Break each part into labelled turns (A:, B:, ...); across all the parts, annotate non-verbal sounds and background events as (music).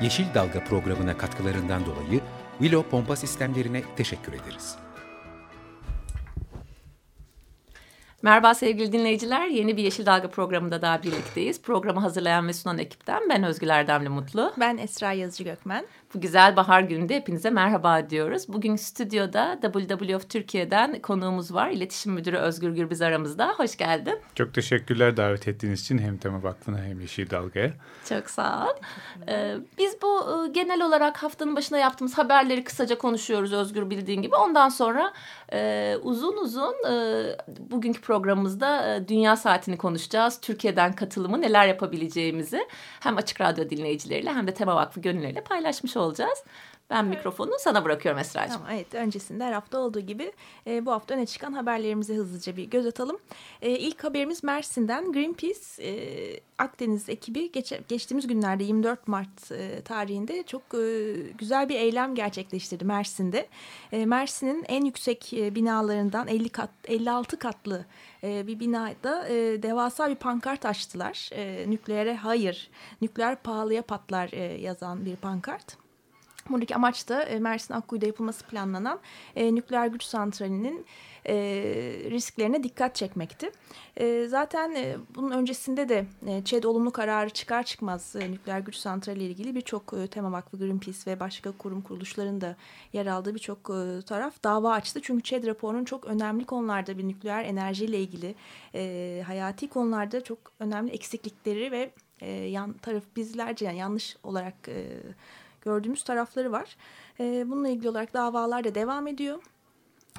A: Yeşil Dalga programına katkılarından dolayı Willow Pompa Sistemlerine teşekkür ederiz.
B: Merhaba sevgili dinleyiciler. Yeni bir Yeşil Dalga programında daha birlikteyiz. Programı hazırlayan ve sunan ekipten ben Özgül Erdemli Mutlu.
C: Ben Esra Yazıcı Gökmen.
B: Bu güzel bahar gününde hepinize merhaba diyoruz. Bugün stüdyoda WWF Türkiye'den konuğumuz var. İletişim Müdürü Özgür Gürbüz aramızda. Hoş geldin.
D: Çok teşekkürler davet ettiğiniz için hem Tema Vakfı'na hem Yeşil Dalga'ya.
B: Çok sağ ol. Ee, biz bu e, genel olarak haftanın başında yaptığımız haberleri kısaca konuşuyoruz Özgür bildiğin gibi. Ondan sonra e, uzun uzun e, bugünkü programımızda e, Dünya Saatini konuşacağız. Türkiye'den katılımı neler yapabileceğimizi hem Açık Radyo dinleyicileriyle hem de Tema Vakfı gönülleriyle paylaşmış olacağız. Ben mikrofonu sana bırakıyorum Esra'cığım.
C: Tamam, evet öncesinde her hafta olduğu gibi e, bu hafta öne çıkan haberlerimize hızlıca bir göz atalım. E, ilk haberimiz Mersin'den Greenpeace e, Akdeniz ekibi geç, geçtiğimiz günlerde 24 Mart e, tarihinde çok e, güzel bir eylem gerçekleştirdi Mersin'de. E, Mersin'in en yüksek e, binalarından 50 kat 56 katlı e, bir binada e, devasa bir pankart açtılar. E, nükleere hayır, nükleer pahalıya patlar e, yazan bir pankart. Buradaki amaç da e, Mersin Akkuyu'da yapılması planlanan e, nükleer güç santralinin e, risklerine dikkat çekmekti. E, zaten e, bunun öncesinde de e, ÇED olumlu kararı çıkar çıkmaz e, nükleer güç santrali ile ilgili birçok e, Tema Vakfı, Greenpeace ve başka kurum kuruluşların da yer aldığı birçok e, taraf dava açtı. Çünkü ÇED raporunun çok önemli konularda bir nükleer enerjiyle ilgili e, hayati konularda çok önemli eksiklikleri ve e, yan taraf bizlerce yani yanlış olarak e, gördüğümüz tarafları var. E, bununla ilgili olarak davalar da devam ediyor.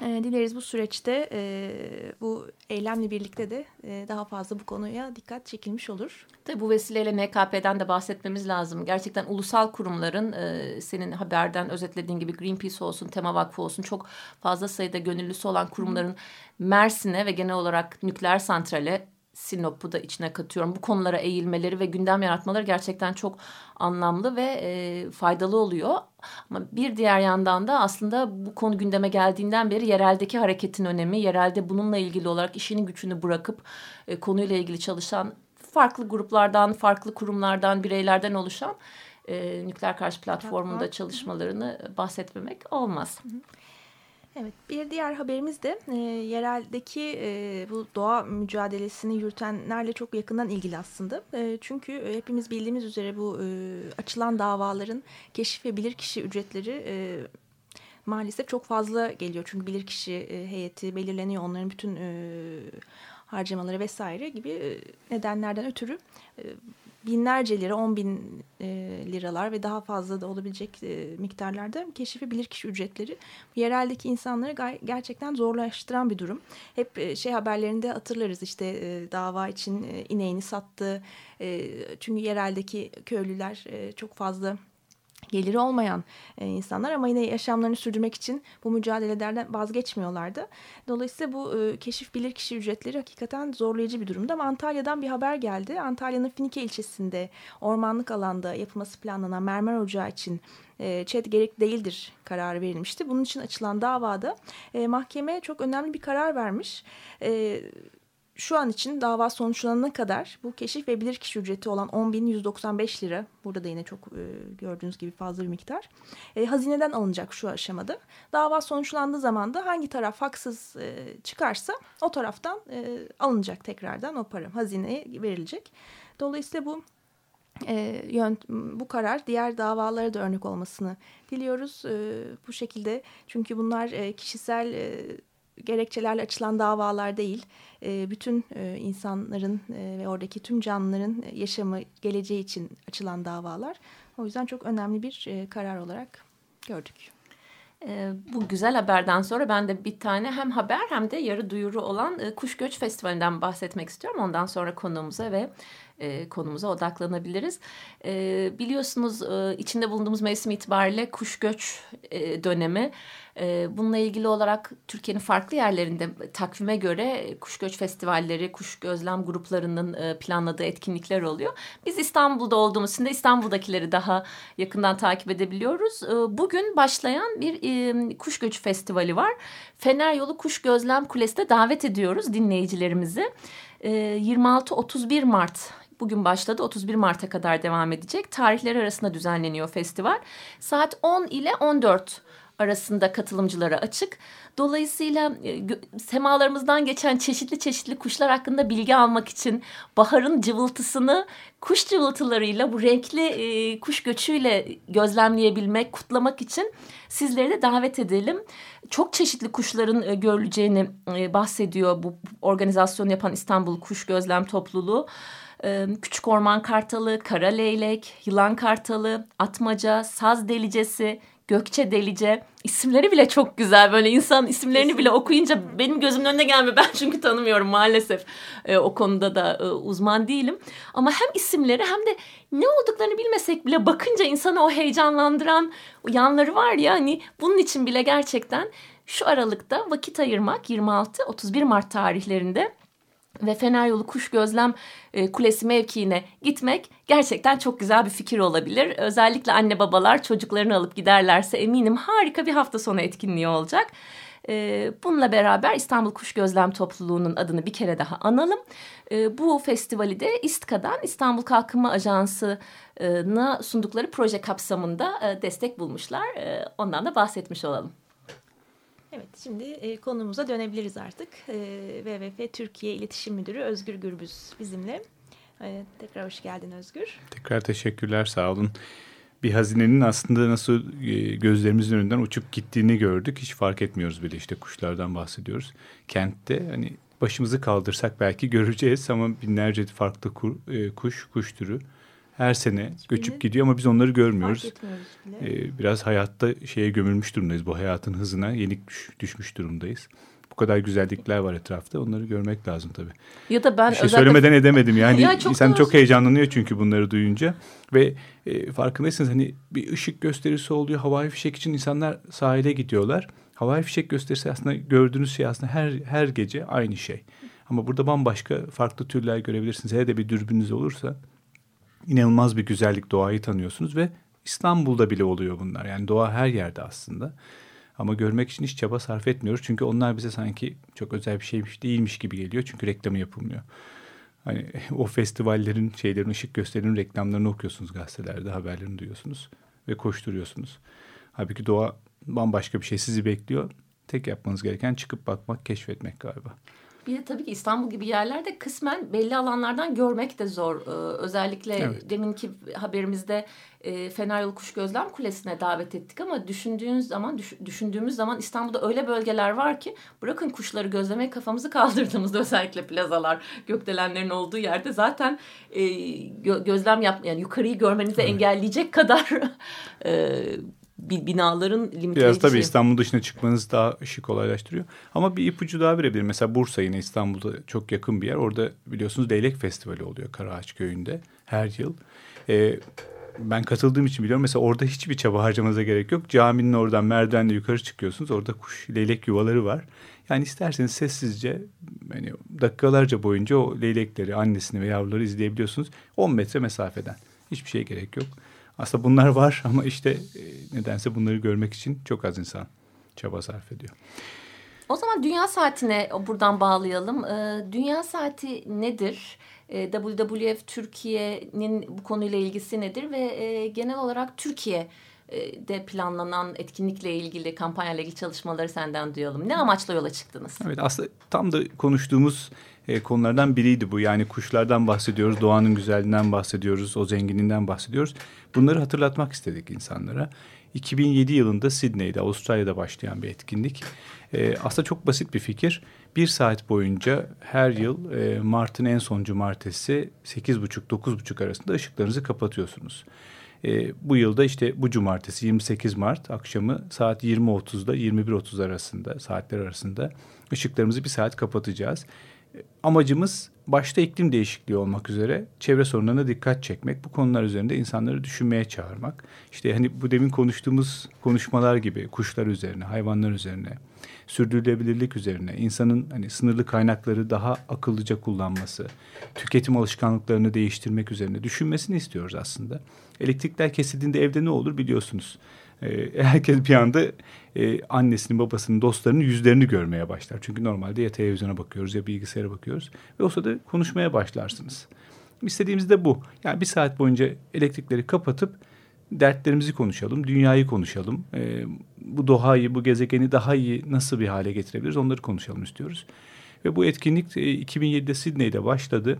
C: E, dileriz bu süreçte e, bu eylemle birlikte de e, daha fazla bu konuya dikkat çekilmiş olur.
B: Tabii bu vesileyle NKP'den de bahsetmemiz lazım. Gerçekten ulusal kurumların e, senin haberden özetlediğin gibi Greenpeace olsun, Tema Vakfı olsun çok fazla sayıda gönüllüsü olan kurumların Mersin'e ve genel olarak nükleer santrale Sinop'u da içine katıyorum. Bu konulara eğilmeleri ve gündem yaratmaları gerçekten çok anlamlı ve e, faydalı oluyor. Ama bir diğer yandan da aslında bu konu gündeme geldiğinden beri yereldeki hareketin önemi, yerelde bununla ilgili olarak işini gücünü bırakıp e, konuyla ilgili çalışan farklı gruplardan, farklı kurumlardan, bireylerden oluşan e, nükleer karşı platformunda çalışmalarını bahsetmemek olmaz. Hı hı.
C: Evet, bir diğer haberimiz de e, yereldeki e, bu doğa mücadelesini yürütenlerle çok yakından ilgili aslında. E, çünkü e, hepimiz bildiğimiz üzere bu e, açılan davaların keşif ve bilirkişi ücretleri e, maalesef çok fazla geliyor. Çünkü bilirkişi e, heyeti belirleniyor, onların bütün e, harcamaları vesaire gibi e, nedenlerden ötürü e, binlerce lira, on bin e, liralar ve daha fazla da olabilecek e, miktarlarda keşifi bilirkişi ücretleri yereldeki insanları gerçekten zorlaştıran bir durum. Hep e, şey haberlerinde hatırlarız işte e, dava için e, ineğini sattı. E, çünkü yereldeki köylüler e, çok fazla geliri olmayan e, insanlar ama yine yaşamlarını sürdürmek için bu mücadelelerden vazgeçmiyorlardı. Dolayısıyla bu e, keşif bilirkişi ücretleri hakikaten zorlayıcı bir durumda. Ama Antalya'dan bir haber geldi. Antalya'nın Finike ilçesinde ormanlık alanda yapılması planlanan mermer ocağı için e, ÇED gerek değildir kararı verilmişti. Bunun için açılan davada e, mahkeme çok önemli bir karar vermiş. E, şu an için dava sonuçlanana kadar bu keşif ve bilirkişi ücreti olan 10.195 lira burada da yine çok e, gördüğünüz gibi fazla bir miktar e, hazineden alınacak şu aşamada. Dava sonuçlandığı zaman da hangi taraf haksız e, çıkarsa o taraftan e, alınacak tekrardan o para hazineye verilecek. Dolayısıyla bu e, yön, bu karar diğer davalara da örnek olmasını diliyoruz. E, bu şekilde çünkü bunlar e, kişisel e, gerekçelerle açılan davalar değil. E, bütün e, insanların e, ve oradaki tüm canlıların yaşamı, geleceği için açılan davalar. O yüzden çok önemli bir karar olarak gördük.
B: Bu güzel haberden sonra ben de bir tane hem haber hem de yarı duyuru olan Kuş Göç Festivali'nden bahsetmek istiyorum. Ondan sonra konuğumuza ve e, konumuza odaklanabiliriz. E, biliyorsunuz e, içinde bulunduğumuz mevsim itibariyle kuş göç e, dönemi. E, bununla ilgili olarak Türkiye'nin farklı yerlerinde takvime göre kuş göç festivalleri, kuş gözlem gruplarının e, planladığı etkinlikler oluyor. Biz İstanbul'da olduğumuz için de İstanbul'dakileri daha yakından takip edebiliyoruz. E, bugün başlayan bir e, kuş göç festivali var. Fener Yolu Kuş Gözlem Kulesi'ne davet ediyoruz dinleyicilerimizi. 26-31 Mart bugün başladı 31 Mart'a kadar devam edecek. Tarihler arasında düzenleniyor festival. Saat 10 ile 14 arasında katılımcılara açık. Dolayısıyla e, semalarımızdan geçen çeşitli çeşitli kuşlar hakkında bilgi almak için baharın cıvıltısını kuş cıvıltılarıyla bu renkli e, kuş göçüyle gözlemleyebilmek, kutlamak için sizleri de davet edelim. Çok çeşitli kuşların e, görüleceğini e, bahsediyor bu organizasyonu yapan İstanbul Kuş Gözlem Topluluğu. Küçük orman kartalı, kara leylek, yılan kartalı, atmaca, saz delicesi, gökçe delice isimleri bile çok güzel. Böyle insan isimlerini bile okuyunca benim gözümün önüne gelmiyor. (laughs) Ben çünkü tanımıyorum maalesef e, o konuda da e, uzman değilim. Ama hem isimleri hem de ne olduklarını bilmesek bile bakınca insanı o heyecanlandıran yanları var ya hani bunun için bile gerçekten şu aralıkta vakit ayırmak 26-31 Mart tarihlerinde ve Fener Yolu Kuş Gözlem e, Kulesi mevkiine gitmek gerçekten çok güzel bir fikir olabilir. Özellikle anne babalar çocuklarını alıp giderlerse eminim harika bir hafta sonu etkinliği olacak. E, bununla beraber İstanbul Kuş Gözlem Topluluğu'nun adını bir kere daha analım. E, bu festivali de İSTKA'dan İstanbul Kalkınma Ajansı'na sundukları proje kapsamında destek bulmuşlar. Ondan da bahsetmiş olalım.
C: Evet, şimdi e, konumuza dönebiliriz artık. E, WWF Türkiye İletişim Müdürü Özgür Gürbüz bizimle. E, tekrar hoş geldin Özgür.
D: Tekrar teşekkürler, sağ olun. Bir hazinenin aslında nasıl e, gözlerimizin önünden uçup gittiğini gördük. Hiç fark etmiyoruz bile işte kuşlardan bahsediyoruz. Kentte hani başımızı kaldırsak belki göreceğiz ama binlerce farklı kur, e, kuş, kuş türü her sene göçüp gidiyor ama biz onları görmüyoruz. Ee, biraz hayatta şeye gömülmüş durumdayız. Bu hayatın hızına yenik düş, düşmüş durumdayız. Bu kadar güzellikler var etrafta. Onları görmek lazım tabii.
B: Ya da ben
D: bir şey özellikle... söylemeden edemedim. Yani ya çok insan çok heyecanlanıyor çünkü bunları duyunca ve e, farkındaysanız hani bir ışık gösterisi oluyor. Havai fişek için insanlar sahile gidiyorlar. Havai fişek gösterisi aslında gördüğünüz şey aslında her her gece aynı şey. Ama burada bambaşka farklı türler görebilirsiniz. Hele de bir dürbününüz olursa inanılmaz bir güzellik doğayı tanıyorsunuz ve İstanbul'da bile oluyor bunlar. Yani doğa her yerde aslında. Ama görmek için hiç çaba sarf etmiyoruz. Çünkü onlar bize sanki çok özel bir şeymiş değilmiş gibi geliyor. Çünkü reklamı yapılmıyor. Hani (laughs) o festivallerin, şeylerin, ışık gösterinin reklamlarını okuyorsunuz gazetelerde, haberlerini duyuyorsunuz ve koşturuyorsunuz. Halbuki doğa bambaşka bir şey sizi bekliyor. Tek yapmanız gereken çıkıp bakmak, keşfetmek galiba.
B: Bir de tabii ki İstanbul gibi yerlerde kısmen belli alanlardan görmek de zor. Ee, özellikle evet. deminki haberimizde e, Fener Yolu Kuş Gözlem Kulesi'ne davet ettik ama düşündüğünüz zaman düş, düşündüğümüz zaman İstanbul'da öyle bölgeler var ki bırakın kuşları gözlemeye kafamızı kaldırdığımızda özellikle plazalar gökdelenlerin olduğu yerde zaten e, gö, gözlem yap yani yukarıyı görmenizi evet. engelleyecek kadar (laughs) e, binaların limitleyici.
D: Biraz tabii İstanbul dışına çıkmanız daha işi kolaylaştırıyor. Ama bir ipucu daha verebilirim. Mesela Bursa yine İstanbul'da çok yakın bir yer. Orada biliyorsunuz Leylek Festivali oluyor Karaağaç Köyü'nde her yıl. Ee, ben katıldığım için biliyorum. Mesela orada hiçbir çaba harcamanıza gerek yok. Caminin oradan merdivenle yukarı çıkıyorsunuz. Orada kuş leylek yuvaları var. Yani isterseniz sessizce yani dakikalarca boyunca o leylekleri, annesini ve yavruları izleyebiliyorsunuz. 10 metre mesafeden. Hiçbir şeye gerek yok. Aslında bunlar var (laughs) ama işte e, nedense bunları görmek için çok az insan çaba sarf ediyor.
B: O zaman dünya saatine buradan bağlayalım. E, dünya saati nedir? E, WWF Türkiye'nin bu konuyla ilgisi nedir ve genel olarak Türkiye de planlanan etkinlikle ilgili kampanyayla ilgili çalışmaları senden duyalım. Ne amaçla yola çıktınız?
D: Evet aslında tam da konuştuğumuz e, konulardan biriydi bu. Yani kuşlardan bahsediyoruz, doğanın güzelliğinden bahsediyoruz, o zenginliğinden bahsediyoruz. Bunları hatırlatmak istedik insanlara. 2007 yılında Sydney'de, Avustralya'da başlayan bir etkinlik. E, aslında çok basit bir fikir. Bir saat boyunca her yıl e, Mart'ın en son cumartesi 8.30-9.30 arasında ışıklarınızı kapatıyorsunuz. E, bu yılda işte bu cumartesi 28 Mart akşamı saat 20.30'da 21.30 arasında saatler arasında ışıklarımızı bir saat kapatacağız. Amacımız başta iklim değişikliği olmak üzere çevre sorunlarına dikkat çekmek. Bu konular üzerinde insanları düşünmeye çağırmak. İşte hani bu demin konuştuğumuz konuşmalar gibi kuşlar üzerine, hayvanlar üzerine, sürdürülebilirlik üzerine, insanın hani sınırlı kaynakları daha akıllıca kullanması, tüketim alışkanlıklarını değiştirmek üzerine düşünmesini istiyoruz aslında. Elektrikler kesildiğinde evde ne olur biliyorsunuz. Ee, (laughs) herkes bir anda e, annesinin, babasının, dostlarının yüzlerini görmeye başlar. Çünkü normalde ya televizyona bakıyoruz ya bilgisayara bakıyoruz. Ve o sırada konuşmaya başlarsınız. İstediğimiz de bu. Yani bir saat boyunca elektrikleri kapatıp dertlerimizi konuşalım, dünyayı konuşalım. E, bu doğayı, bu gezegeni daha iyi nasıl bir hale getirebiliriz onları konuşalım istiyoruz. Ve bu etkinlik e, 2007'de Sydney'de başladı.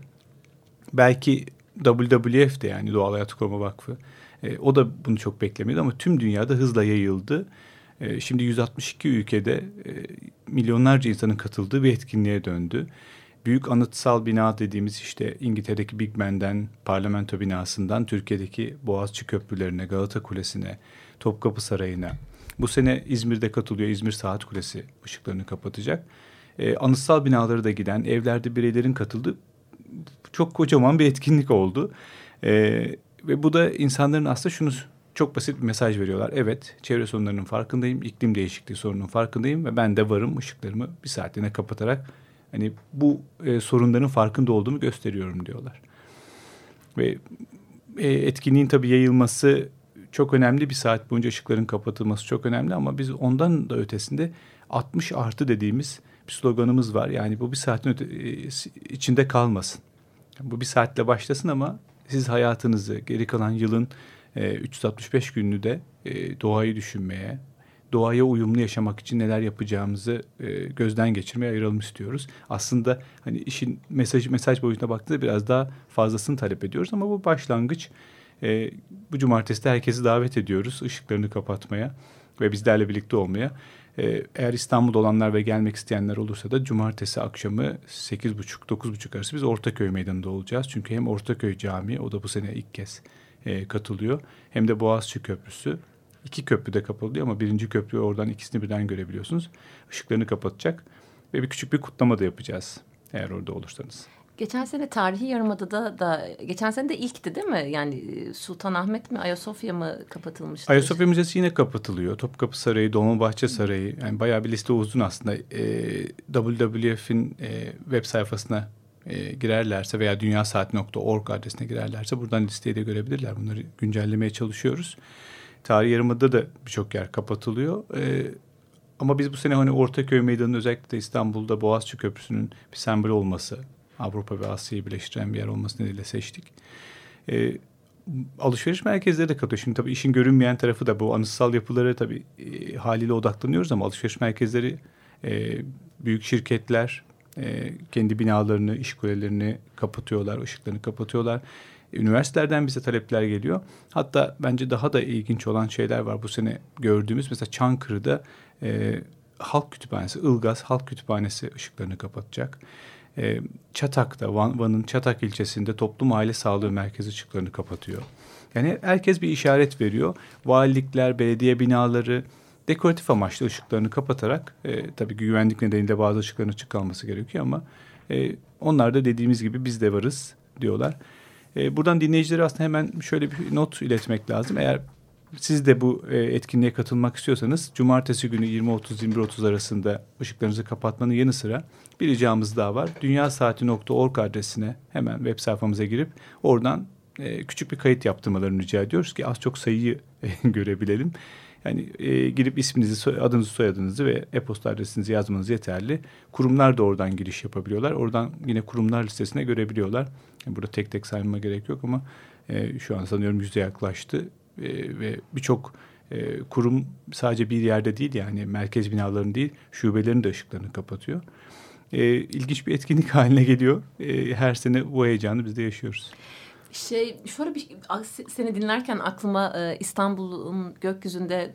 D: Belki WWF de yani Doğal Hayat Koruma Vakfı e, o da bunu çok beklemedi ama tüm dünyada hızla yayıldı. E, şimdi 162 ülkede e, milyonlarca insanın katıldığı bir etkinliğe döndü büyük anıtsal bina dediğimiz işte İngiltere'deki Big Ben'den, parlamento binasından Türkiye'deki Boğaziçi Köprülerine, Galata Kulesi'ne, Topkapı Sarayı'na. Bu sene İzmir'de katılıyor. İzmir Saat Kulesi ışıklarını kapatacak. Ee, anıtsal binaları da giden, evlerde bireylerin katıldığı çok kocaman bir etkinlik oldu. Ee, ve bu da insanların aslında şunu çok basit bir mesaj veriyorlar. Evet çevre sorunlarının farkındayım, iklim değişikliği sorununun farkındayım ve ben de varım ışıklarımı bir saatliğine kapatarak hani bu e, sorunların farkında olduğumu gösteriyorum diyorlar. Ve e, etkinliğin tabii yayılması çok önemli. Bir saat boyunca ışıkların kapatılması çok önemli ama biz ondan da ötesinde 60 artı dediğimiz bir sloganımız var. Yani bu bir saatin öte, e, içinde kalmasın. Bu bir saatle başlasın ama siz hayatınızı geri kalan yılın e, 365 gününü de e, doğayı düşünmeye, doğaya uyumlu yaşamak için neler yapacağımızı e, gözden geçirmeye ayıralım istiyoruz. Aslında hani işin mesaj mesaj boyutuna baktığında biraz daha fazlasını talep ediyoruz ama bu başlangıç. E, bu cumartesi de herkesi davet ediyoruz ışıklarını kapatmaya ve bizlerle birlikte olmaya. E, eğer İstanbul'da olanlar ve gelmek isteyenler olursa da cumartesi akşamı 8.30-9.30 arası biz Ortaköy Meydanı'nda olacağız. Çünkü hem Ortaköy Camii o da bu sene ilk kez e, katılıyor hem de Boğaziçi Köprüsü iki köprü de kapalıyor ama birinci köprü oradan ikisini birden görebiliyorsunuz. Işıklarını kapatacak ve bir küçük bir kutlama da yapacağız eğer orada olursanız.
B: Geçen sene tarihi yarımadada da geçen sene de ilkti değil mi? Yani e, Sultanahmet mi Ayasofya mı kapatılmıştı?
D: Ayasofya Müzesi yine kapatılıyor. Topkapı Sarayı, Dolmabahçe Sarayı yani bayağı bir liste uzun aslında. E, WWF'in e, web sayfasına e, girerlerse veya dünyasaat.org adresine girerlerse buradan listeyi de görebilirler. Bunları güncellemeye çalışıyoruz. Tarih Yarımada da birçok yer kapatılıyor. E, ama biz bu sene hani Ortaköy Meydanı'nın özellikle de İstanbul'da Boğaziçi Köprüsü'nün bir sembol olması, Avrupa ve Asya'yı birleştiren bir yer olması nedeniyle seçtik. E, alışveriş merkezleri de katıyor. Şimdi tabii işin görünmeyen tarafı da bu anıtsal yapılara tabii e, haliyle odaklanıyoruz ama alışveriş merkezleri e, büyük şirketler e, kendi binalarını, iş kulelerini kapatıyorlar, ışıklarını kapatıyorlar. Üniversitelerden bize talepler geliyor. Hatta bence daha da ilginç olan şeyler var bu sene gördüğümüz. Mesela Çankırı'da e, Halk Kütüphanesi, Ilgaz Halk Kütüphanesi ışıklarını kapatacak. E, Çatak'ta, Van, Van'ın Çatak ilçesinde Toplum Aile Sağlığı Merkezi ışıklarını kapatıyor. Yani herkes bir işaret veriyor. Valilikler, belediye binaları dekoratif amaçlı ışıklarını kapatarak e, tabii güvenlik nedeniyle bazı ışıkların açık kalması gerekiyor ama e, onlar da dediğimiz gibi biz de varız diyorlar. E, buradan dinleyicilere aslında hemen şöyle bir not iletmek lazım. Eğer siz de bu e, etkinliğe katılmak istiyorsanız cumartesi günü 20.30-21.30 arasında ışıklarınızı kapatmanın yanı sıra bir ricamız daha var. dünyasaati.org adresine hemen web sayfamıza girip oradan e, küçük bir kayıt yaptırmalarını rica ediyoruz ki az çok sayıyı e, (laughs) görebilelim. Yani e, girip isminizi, adınızı, soyadınızı ve e-posta adresinizi yazmanız yeterli. Kurumlar da oradan giriş yapabiliyorlar. Oradan yine kurumlar listesine görebiliyorlar. Yani burada tek tek saymama gerek yok ama e, şu an sanıyorum yüzde yaklaştı. E, ve birçok e, kurum sadece bir yerde değil yani merkez binalarının değil şubelerin de ışıklarını kapatıyor. E, ilginç bir etkinlik (laughs) haline geliyor. E, her sene bu heyecanı biz de yaşıyoruz.
B: Şey şöyle bir seni dinlerken aklıma e, İstanbul'un gökyüzünde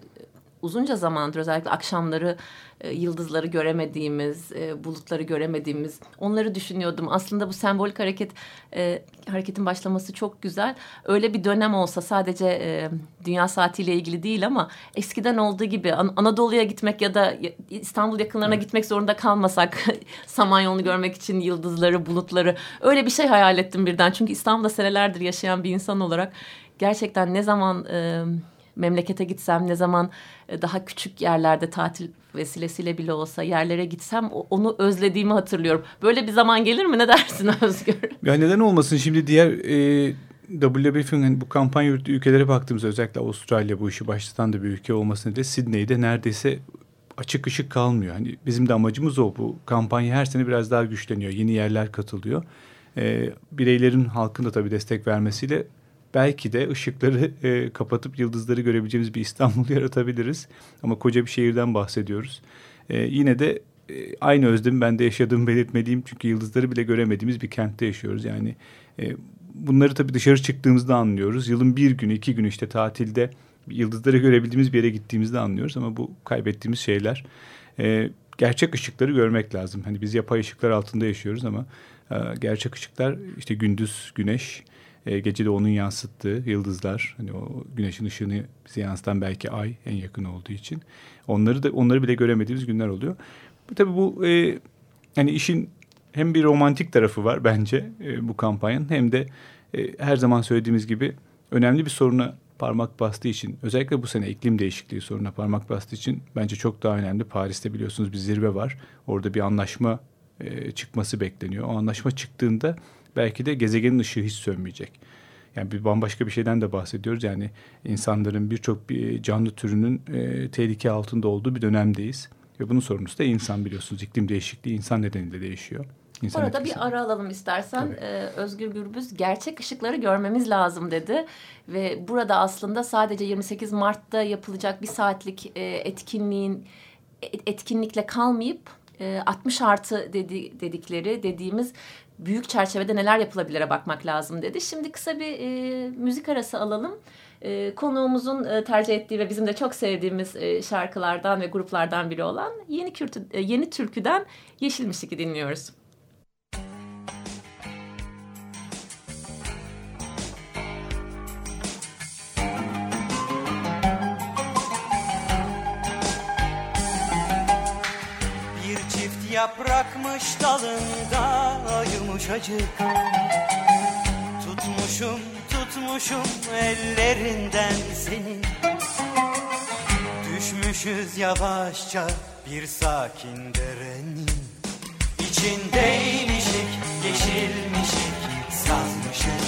B: uzunca zamandır özellikle akşamları e, yıldızları göremediğimiz, e, bulutları göremediğimiz onları düşünüyordum. Aslında bu sembolik hareket e, hareketin başlaması çok güzel. Öyle bir dönem olsa sadece e, dünya saatiyle ilgili değil ama eskiden olduğu gibi An Anadolu'ya gitmek ya da İstanbul yakınlarına evet. gitmek zorunda kalmasak (laughs) Samanyolu'nu görmek için yıldızları, bulutları öyle bir şey hayal ettim birden. Çünkü İstanbul'da senelerdir yaşayan bir insan olarak gerçekten ne zaman e, memlekete gitsem ne zaman e, daha küçük yerlerde tatil vesilesiyle bile olsa yerlere gitsem onu özlediğimi hatırlıyorum. Böyle bir zaman gelir mi ne dersin (laughs) Özgür?
D: Ya neden olmasın şimdi diğer e, WWF'in hani bu kampanya yürüttüğü ülkelere baktığımızda özellikle Avustralya bu işi başlatan da bir ülke olmasını da Sydney'de neredeyse açık ışık kalmıyor. Hani bizim de amacımız o. Bu kampanya her sene biraz daha güçleniyor. Yeni yerler katılıyor. E, bireylerin halkın da tabii destek vermesiyle belki de ışıkları (laughs) e, kapatıp yıldızları görebileceğimiz bir İstanbul (laughs) yaratabiliriz. Ama koca bir şehirden bahsediyoruz. E, yine de e, aynı özlemi ben de yaşadığımı belirtmeliyim. Çünkü yıldızları bile göremediğimiz bir kentte yaşıyoruz. Yani e, bunları tabii dışarı çıktığımızda anlıyoruz. Yılın bir günü, iki günü işte tatilde yıldızları görebildiğimiz bir yere gittiğimizde anlıyoruz. Ama bu kaybettiğimiz şeyler. E, gerçek ışıkları görmek lazım. Hani biz yapay ışıklar altında yaşıyoruz ama e, gerçek ışıklar işte gündüz güneş, e, gece de onun yansıttığı yıldızlar, hani o güneşin ışığını bize yansıtan belki ay en yakın olduğu için onları da onları bile göremediğimiz günler oluyor. Tabii bu e, hani işin hem bir romantik tarafı var bence e, bu kampanyanın hem de e, her zaman söylediğimiz gibi önemli bir soruna parmak bastığı için özellikle bu sene iklim değişikliği soruna parmak bastığı için bence çok daha önemli. Paris'te biliyorsunuz bir zirve var. Orada bir anlaşma e, çıkması bekleniyor. O anlaşma çıktığında belki de gezegenin ışığı hiç sönmeyecek. Yani bir bambaşka bir şeyden de bahsediyoruz. Yani insanların birçok bir canlı türünün e, tehlike altında olduğu bir dönemdeyiz. Ve bunun sorumlusu da insan biliyorsunuz. İklim değişikliği insan nedeniyle değişiyor.
B: İnsan Orada etkisi. bir ara alalım istersen. Ee, Özgür Gürbüz gerçek ışıkları görmemiz lazım dedi. Ve burada aslında sadece 28 Mart'ta yapılacak bir saatlik e, etkinliğin e, etkinlikle kalmayıp 60 e, artı dedi, dedikleri dediğimiz büyük çerçevede neler yapılabilire bakmak lazım dedi. Şimdi kısa bir e, müzik arası alalım. E, konuğumuzun e, tercih ettiği ve bizim de çok sevdiğimiz e, şarkılardan ve gruplardan biri olan Yeni, Kürtü, e, Yeni Türkü'den Yeşil Müzik'i dinliyoruz.
E: Yaprakmış dalında yumuşacık Tutmuşum tutmuşum ellerinden seni. Düşmüşüz yavaşça bir sakin derenin. İçindeymişik yeşilmişik sazmışık.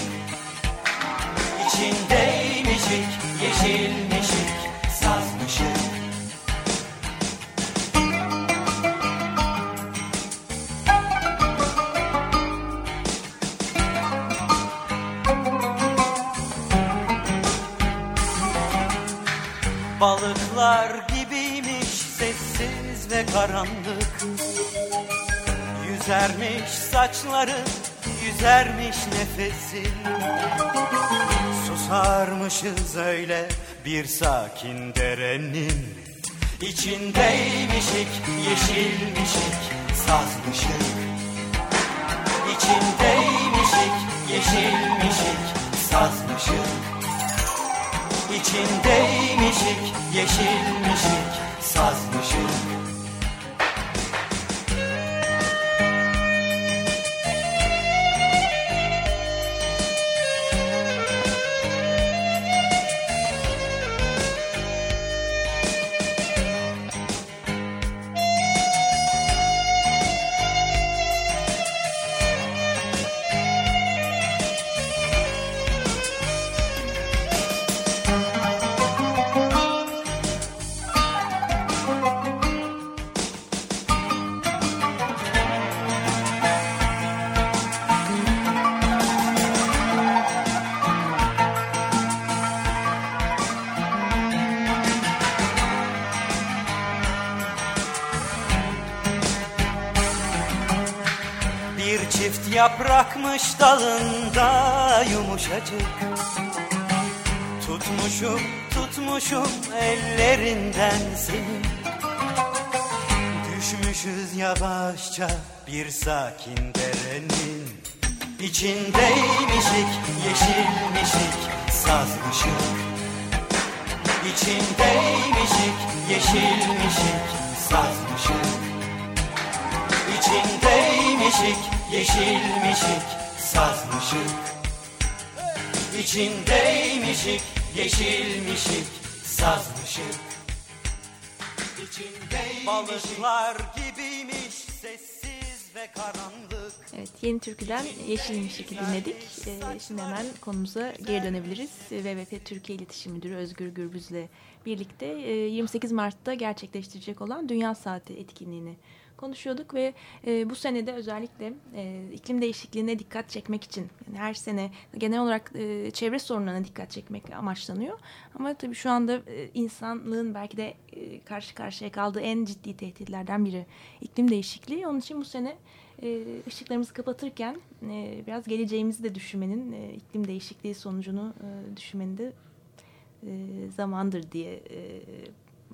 E: İçindeymişik yeşilmişik karanlık. Yüzermiş saçları, yüzermiş nefesin Susarmışız öyle bir sakin derenin. İçindeymişik, yeşilmişik, sazmışık. İçindeymişik, yeşilmişik, sazmışık. İçindeymişik, yeşilmişik, sazmışık yaprakmış dalında yumuşacık. Tutmuşum tutmuşum ellerinden seni. Düşmüşüz yavaşça bir sakin derenin İçindeymişik yeşilmişik sazmışık. İçindeymişik yeşilmişik sazmışık. İçindeymişik yeşilmişik sazmışık İçindeymişik yeşilmişik sazmışık Balıklar gibiymiş sessiz ve karanlık.
C: Evet yeni türküden Yeşilmişik'i dinledik. Ee, şimdi hemen konumuza geri dönebiliriz. WWF Türkiye İletişim Müdürü Özgür Gürbüz'le birlikte 28 Mart'ta gerçekleştirecek olan Dünya Saati etkinliğini konuşuyorduk ve e, bu senede özellikle e, iklim değişikliğine dikkat çekmek için yani her sene genel olarak e, çevre sorunlarına dikkat çekmek amaçlanıyor. Ama tabii şu anda e, insanlığın belki de e, karşı karşıya kaldığı en ciddi tehditlerden biri iklim değişikliği. Onun için bu sene e, ışıklarımızı kapatırken e, biraz geleceğimizi de düşünmenin, e, iklim değişikliği sonucunu e, düşünmenin de e, zamandır diye e,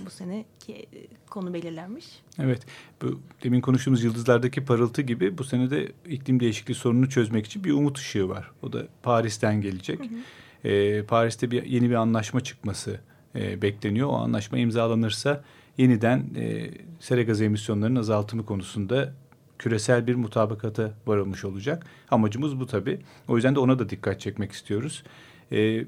C: bu seneki e, konu belirlenmiş.
D: Evet, bu demin konuştuğumuz yıldızlardaki parıltı gibi bu sene de iklim değişikliği sorununu çözmek için bir umut ışığı var. O da Paris'ten gelecek. Hı hı. Ee, Paris'te bir yeni bir anlaşma çıkması e, bekleniyor. O anlaşma imzalanırsa yeniden e, sera gazı emisyonlarının azaltımı konusunda küresel bir mutabakata varılmış olacak. Amacımız bu tabii. O yüzden de ona da dikkat çekmek istiyoruz. E,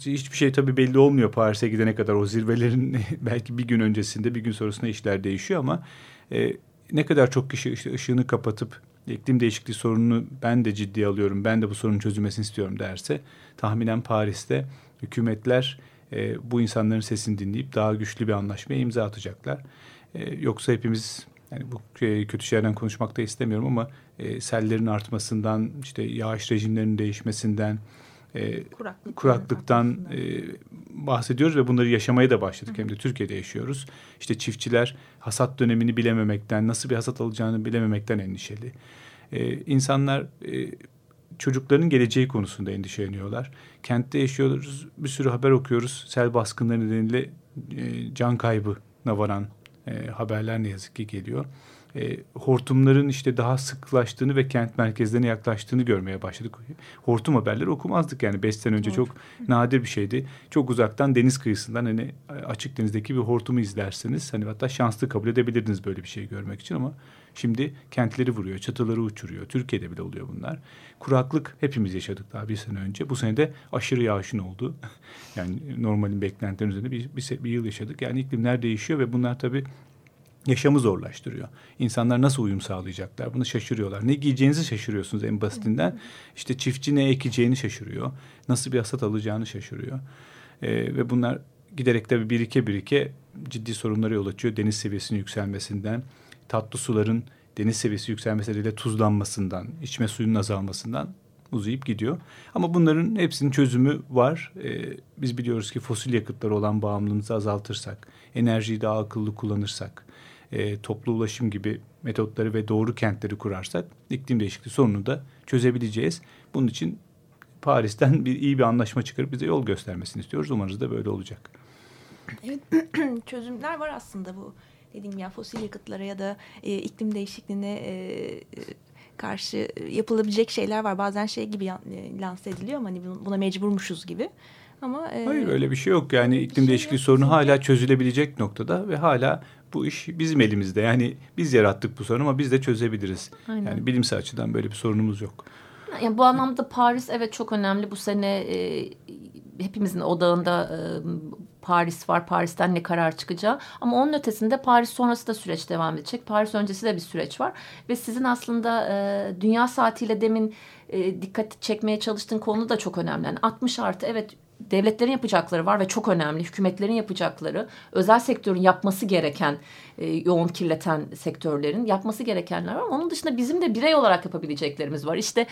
D: hiçbir şey tabii belli olmuyor Paris'e gidene kadar. O zirvelerin (laughs) belki bir gün öncesinde bir gün sonrasında işler değişiyor ama e, ne kadar çok kişi işte ışığını kapatıp iklim değişikliği sorununu ben de ciddiye alıyorum, ben de bu sorunun çözülmesini istiyorum derse tahminen Paris'te hükümetler e, bu insanların sesini dinleyip daha güçlü bir anlaşmaya imza atacaklar. E, yoksa hepimiz yani bu e, kötü şeylerden konuşmak da istemiyorum ama e, sellerin artmasından, işte yağış rejimlerinin değişmesinden, e, Kuraklık, kuraklıktan e, bahsediyoruz ve bunları yaşamaya da başladık. Hı. Hem de Türkiye'de yaşıyoruz. İşte çiftçiler hasat dönemini bilememekten, nasıl bir hasat alacağını bilememekten endişeli. E, insanlar e, çocukların geleceği konusunda endişeleniyorlar. Kentte yaşıyoruz, bir sürü haber okuyoruz. Sel baskınları nedeniyle e, can kaybına varan e, haberler ne yazık ki geliyor e, hortumların işte daha sıklaştığını ve kent merkezlerine yaklaştığını görmeye başladık. Hortum haberleri okumazdık yani beş sene önce çok nadir bir şeydi. Çok uzaktan deniz kıyısından hani açık denizdeki bir hortumu izlersiniz. Hani hatta şanslı kabul edebilirdiniz böyle bir şey görmek için ama şimdi kentleri vuruyor, çatıları uçuruyor. Türkiye'de bile oluyor bunlar. Kuraklık hepimiz yaşadık daha bir sene önce. Bu sene de aşırı yağışın oldu. (laughs) yani normalin beklentilerinin üzerinde bir, bir, bir yıl yaşadık. Yani iklimler değişiyor ve bunlar tabii yaşamı zorlaştırıyor. İnsanlar nasıl uyum sağlayacaklar? Bunu şaşırıyorlar. Ne giyeceğinizi şaşırıyorsunuz en basitinden. İşte çiftçi ne ekeceğini şaşırıyor. Nasıl bir hasat alacağını şaşırıyor. Ee, ve bunlar giderek de birike birike ciddi sorunlara yol açıyor. Deniz seviyesinin yükselmesinden, tatlı suların deniz seviyesi yükselmesiyle tuzlanmasından, içme suyunun azalmasından uzayıp gidiyor. Ama bunların hepsinin çözümü var. Ee, biz biliyoruz ki fosil yakıtlara olan bağımlılığımızı azaltırsak, enerjiyi daha akıllı kullanırsak, e, toplu ulaşım gibi metotları ve doğru kentleri kurarsak iklim değişikliği sorununu da çözebileceğiz. Bunun için Paris'ten bir iyi bir anlaşma çıkarıp bize yol göstermesini istiyoruz. Umarız da böyle olacak.
C: Evet, (clears throat) çözümler var aslında bu dediğim ya fosil yakıtlara ya da e, iklim değişikliğine e, e karşı yapılabilecek şeyler var. Bazen şey gibi e, lanse ediliyor ama hani buna mecburmuşuz gibi. Ama
D: e, Hayır öyle bir şey yok. Yani iklim şey değişikliği sorunu hala çözülebilecek noktada ve hala bu iş bizim elimizde. Yani biz yarattık bu sorunu ama biz de çözebiliriz. Aynen. Yani bilimsel açıdan böyle bir sorunumuz yok.
B: Yani bu anlamda Paris evet çok önemli. Bu sene e, hepimizin odağında e, Paris var. Paris'ten ne karar çıkacağı. Ama onun ötesinde Paris sonrası da süreç devam edecek. Paris öncesi de bir süreç var. Ve sizin aslında e, dünya saatiyle demin e, dikkat çekmeye çalıştığın konu da çok önemli. Yani 60 artı evet devletlerin yapacakları var ve çok önemli. Hükümetlerin yapacakları, özel sektörün yapması gereken, e, yoğun kirleten sektörlerin yapması gerekenler var. Onun dışında bizim de birey olarak yapabileceklerimiz var. İşte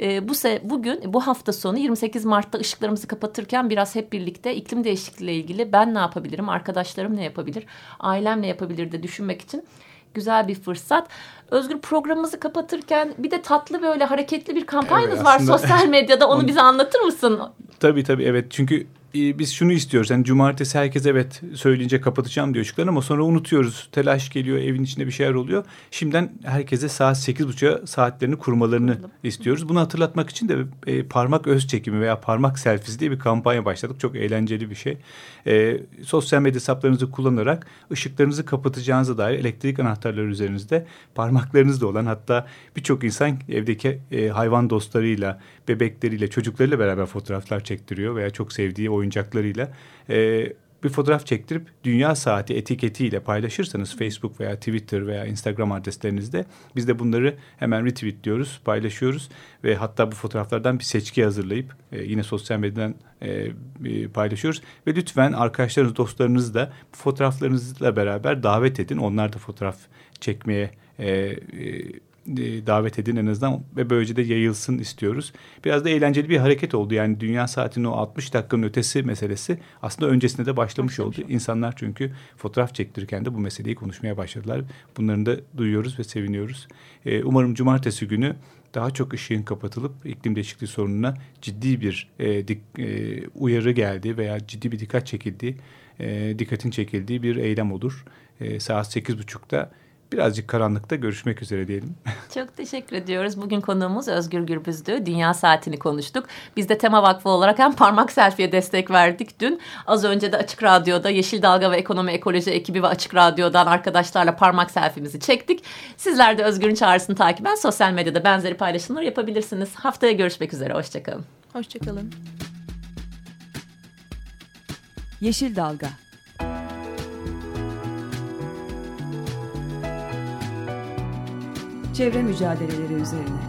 B: e, bu se bugün, bu hafta sonu 28 Mart'ta ışıklarımızı kapatırken biraz hep birlikte iklim değişikliği ile ilgili ben ne yapabilirim, arkadaşlarım ne yapabilir, ailem ne yapabilir de düşünmek için güzel bir fırsat. Özgür programımızı kapatırken bir de tatlı böyle hareketli bir kampanyanız evet, var sosyal medyada. Onu, (laughs) onu bize anlatır mısın?
D: Tabii tabii evet. Çünkü e, biz şunu istiyoruz. Yani cumartesi herkes evet söyleyince kapatacağım diyor ışıklarını ama sonra unutuyoruz. Telaş geliyor, evin içinde bir şeyler oluyor. Şimdiden herkese saat sekiz 8.30'a saatlerini kurmalarını Kuralım. istiyoruz. Bunu hatırlatmak için de e, parmak öz çekimi veya parmak selfisi diye bir kampanya başladık. Çok eğlenceli bir şey. E, sosyal medya hesaplarınızı kullanarak ışıklarınızı kapatacağınıza dair elektrik anahtarları üzerinizde parmaklarınızda olan hatta birçok insan evdeki e, hayvan dostlarıyla, bebekleriyle, çocuklarıyla beraber fotoğraflar çektiriyor veya çok sevdiği oyuncaklarıyla e, bir fotoğraf çektirip Dünya Saati etiketiyle paylaşırsanız Facebook veya Twitter veya Instagram adreslerinizde biz de bunları hemen retweet diyoruz, paylaşıyoruz ve hatta bu fotoğraflardan bir seçki hazırlayıp e, yine sosyal medyadan e, paylaşıyoruz ve lütfen arkadaşlarınız, dostlarınız da bu fotoğraflarınızla beraber davet edin. Onlar da fotoğraf çekmeye e, e, e, davet edin en azından ve böylece de yayılsın istiyoruz. Biraz da eğlenceli bir hareket oldu. Yani dünya saatinin o 60 dakikanın ötesi meselesi aslında öncesinde de başlamış, başlamış oldu. İnsanlar çünkü fotoğraf çektirirken de bu meseleyi konuşmaya başladılar. Bunların da duyuyoruz ve seviniyoruz. Ee, umarım cumartesi günü daha çok ışığın kapatılıp iklim değişikliği sorununa ciddi bir e, dik, e, uyarı geldi veya ciddi bir dikkat çekildiği, e, dikkatin çekildiği bir eylem olur. E, saat sekiz buçukta birazcık karanlıkta görüşmek üzere diyelim. (laughs)
B: Çok teşekkür ediyoruz. Bugün konuğumuz Özgür Gürbüz'dü. Dünya Saatini konuştuk. Biz de Tema Vakfı olarak hem parmak selfie'ye destek verdik dün. Az önce de Açık Radyo'da Yeşil Dalga ve Ekonomi Ekoloji ekibi ve Açık Radyo'dan arkadaşlarla parmak selfie'mizi çektik. Sizler de Özgür'ün çağrısını takiben sosyal medyada benzeri paylaşımlar yapabilirsiniz. Haftaya görüşmek üzere. Hoşçakalın.
C: Hoşçakalın.
F: Yeşil Dalga çevre mücadeleleri üzerine.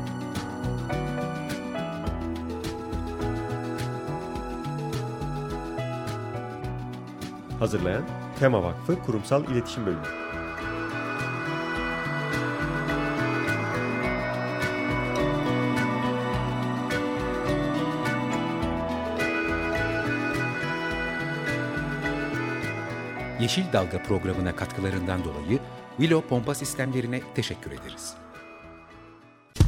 G: Hazırlayan Tema Vakfı Kurumsal İletişim Bölümü.
A: Yeşil Dalga programına katkılarından dolayı Willow Pompa Sistemlerine teşekkür ederiz.